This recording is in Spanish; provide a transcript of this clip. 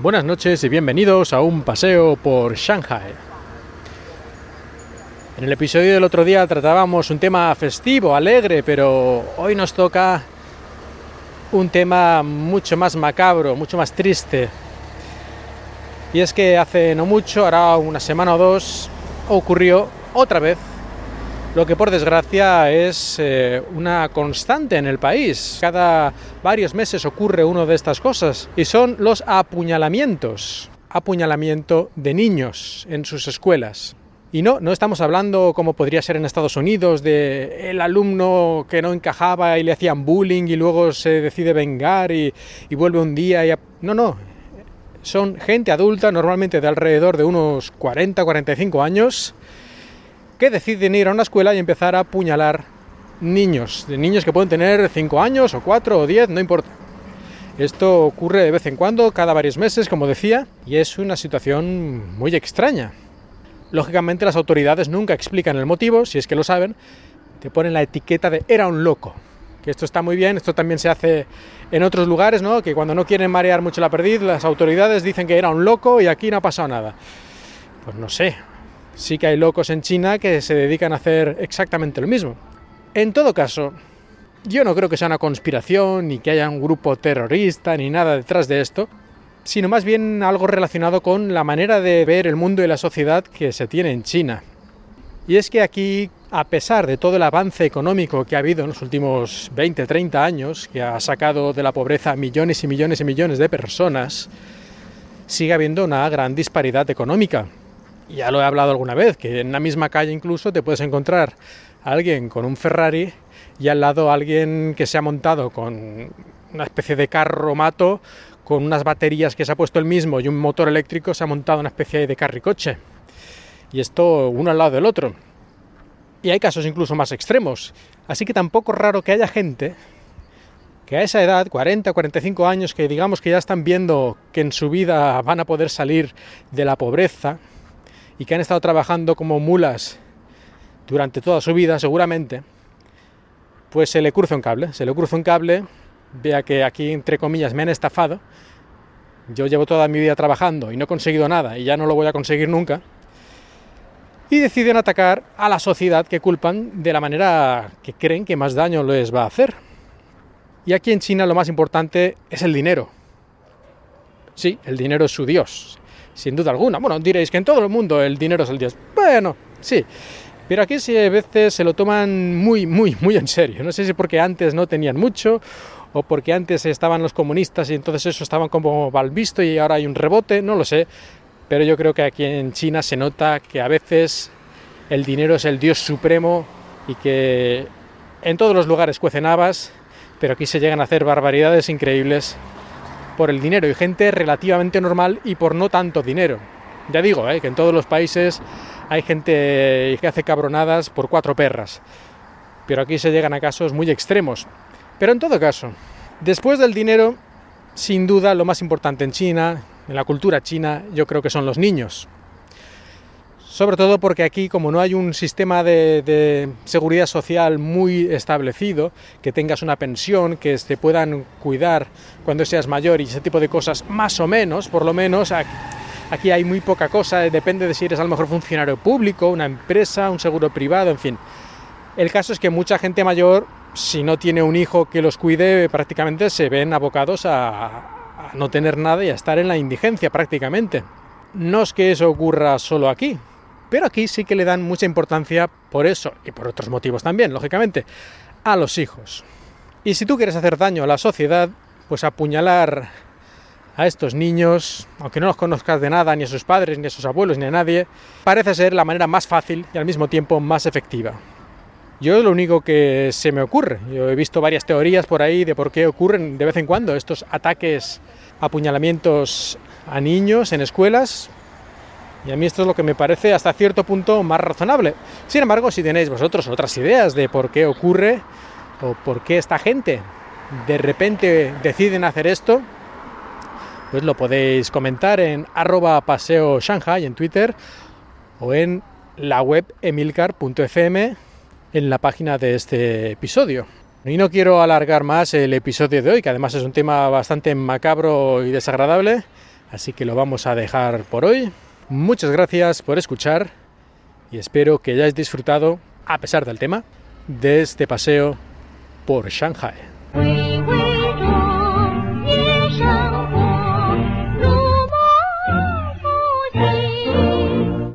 Buenas noches y bienvenidos a un paseo por Shanghai. En el episodio del otro día tratábamos un tema festivo, alegre, pero hoy nos toca un tema mucho más macabro, mucho más triste. Y es que hace no mucho, hará una semana o dos, ocurrió otra vez lo que por desgracia es eh, una constante en el país. Cada varios meses ocurre una de estas cosas y son los apuñalamientos. Apuñalamiento de niños en sus escuelas. Y no, no estamos hablando como podría ser en Estados Unidos de el alumno que no encajaba y le hacían bullying y luego se decide vengar y, y vuelve un día y... No, no. Son gente adulta, normalmente de alrededor de unos 40-45 años, que deciden ir a una escuela y empezar a apuñalar niños, de niños que pueden tener 5 años o 4 o 10, no importa. Esto ocurre de vez en cuando, cada varios meses, como decía, y es una situación muy extraña. Lógicamente las autoridades nunca explican el motivo, si es que lo saben, te ponen la etiqueta de era un loco. Que esto está muy bien, esto también se hace en otros lugares, ¿no? Que cuando no quieren marear mucho la perdiz, las autoridades dicen que era un loco y aquí no ha pasado nada. Pues no sé, sí que hay locos en China que se dedican a hacer exactamente lo mismo. En todo caso, yo no creo que sea una conspiración, ni que haya un grupo terrorista, ni nada detrás de esto, sino más bien algo relacionado con la manera de ver el mundo y la sociedad que se tiene en China. Y es que aquí, a pesar de todo el avance económico que ha habido en los últimos 20, 30 años, que ha sacado de la pobreza millones y millones y millones de personas, sigue habiendo una gran disparidad económica ya lo he hablado alguna vez, que en la misma calle incluso te puedes encontrar alguien con un Ferrari y al lado alguien que se ha montado con una especie de carro mato con unas baterías que se ha puesto el mismo y un motor eléctrico se ha montado una especie de carricoche. Y esto uno al lado del otro. Y hay casos incluso más extremos. Así que tampoco es raro que haya gente que a esa edad, 40, 45 años, que digamos que ya están viendo que en su vida van a poder salir de la pobreza, y que han estado trabajando como mulas durante toda su vida, seguramente, pues se le cruza un cable, se le cruza un cable, vea que aquí, entre comillas, me han estafado, yo llevo toda mi vida trabajando y no he conseguido nada y ya no lo voy a conseguir nunca, y deciden atacar a la sociedad que culpan de la manera que creen que más daño les va a hacer. Y aquí en China lo más importante es el dinero. Sí, el dinero es su Dios sin duda alguna. Bueno, diréis que en todo el mundo el dinero es el Dios. Bueno, sí. Pero aquí sí a veces se lo toman muy, muy, muy en serio. No sé si porque antes no tenían mucho o porque antes estaban los comunistas y entonces eso estaban como mal visto y ahora hay un rebote, no lo sé. Pero yo creo que aquí en China se nota que a veces el dinero es el Dios supremo y que en todos los lugares cuecen habas, pero aquí se llegan a hacer barbaridades increíbles por el dinero y gente relativamente normal y por no tanto dinero. Ya digo, ¿eh? que en todos los países hay gente que hace cabronadas por cuatro perras, pero aquí se llegan a casos muy extremos. Pero en todo caso, después del dinero, sin duda lo más importante en China, en la cultura china, yo creo que son los niños. Sobre todo porque aquí, como no hay un sistema de, seguridad social muy establecido, que tengas una pensión, que te puedan cuidar cuando seas mayor y ese tipo de cosas, más o menos, por lo menos, aquí hay muy poca cosa, depende de si eres a lo mejor funcionario público, una empresa, un seguro privado, en fin. El caso es que mucha gente mayor, si no tiene un hijo que los cuide, prácticamente se ven abocados a, a no tener nada y a estar en la indigencia prácticamente. No es que eso ocurra solo aquí, pero aquí sí que le dan mucha importancia por eso, y por otros motivos también, lógicamente, a los hijos. Y si tú quieres hacer daño a la sociedad, pues apuñalar a estos niños, aunque no los conozcas de nada, ni a sus padres, ni a sus abuelos, ni a nadie, parece ser la manera más fácil y al mismo tiempo más efectiva. Yo es lo único que se me ocurre. Yo he visto varias teorías por ahí de por qué ocurren de vez en cuando estos ataques, apuñalamientos a niños en escuelas, y a mí esto es lo que me parece hasta cierto punto más razonable. Sin embargo, si tenéis vosotros otras ideas de por qué ocurre o por qué esta gente de repente deciden hacer esto, pues lo podéis comentar en arroba paseo Shanghai en Twitter o en la web emilcar.fm en la página de este episodio. Y no quiero alargar más el episodio de hoy, que además es un tema bastante macabro y desagradable, Así que lo vamos a dejar por hoy. Muchas gracias por escuchar y espero que hayáis disfrutado, a pesar del tema, de este paseo por Shanghai.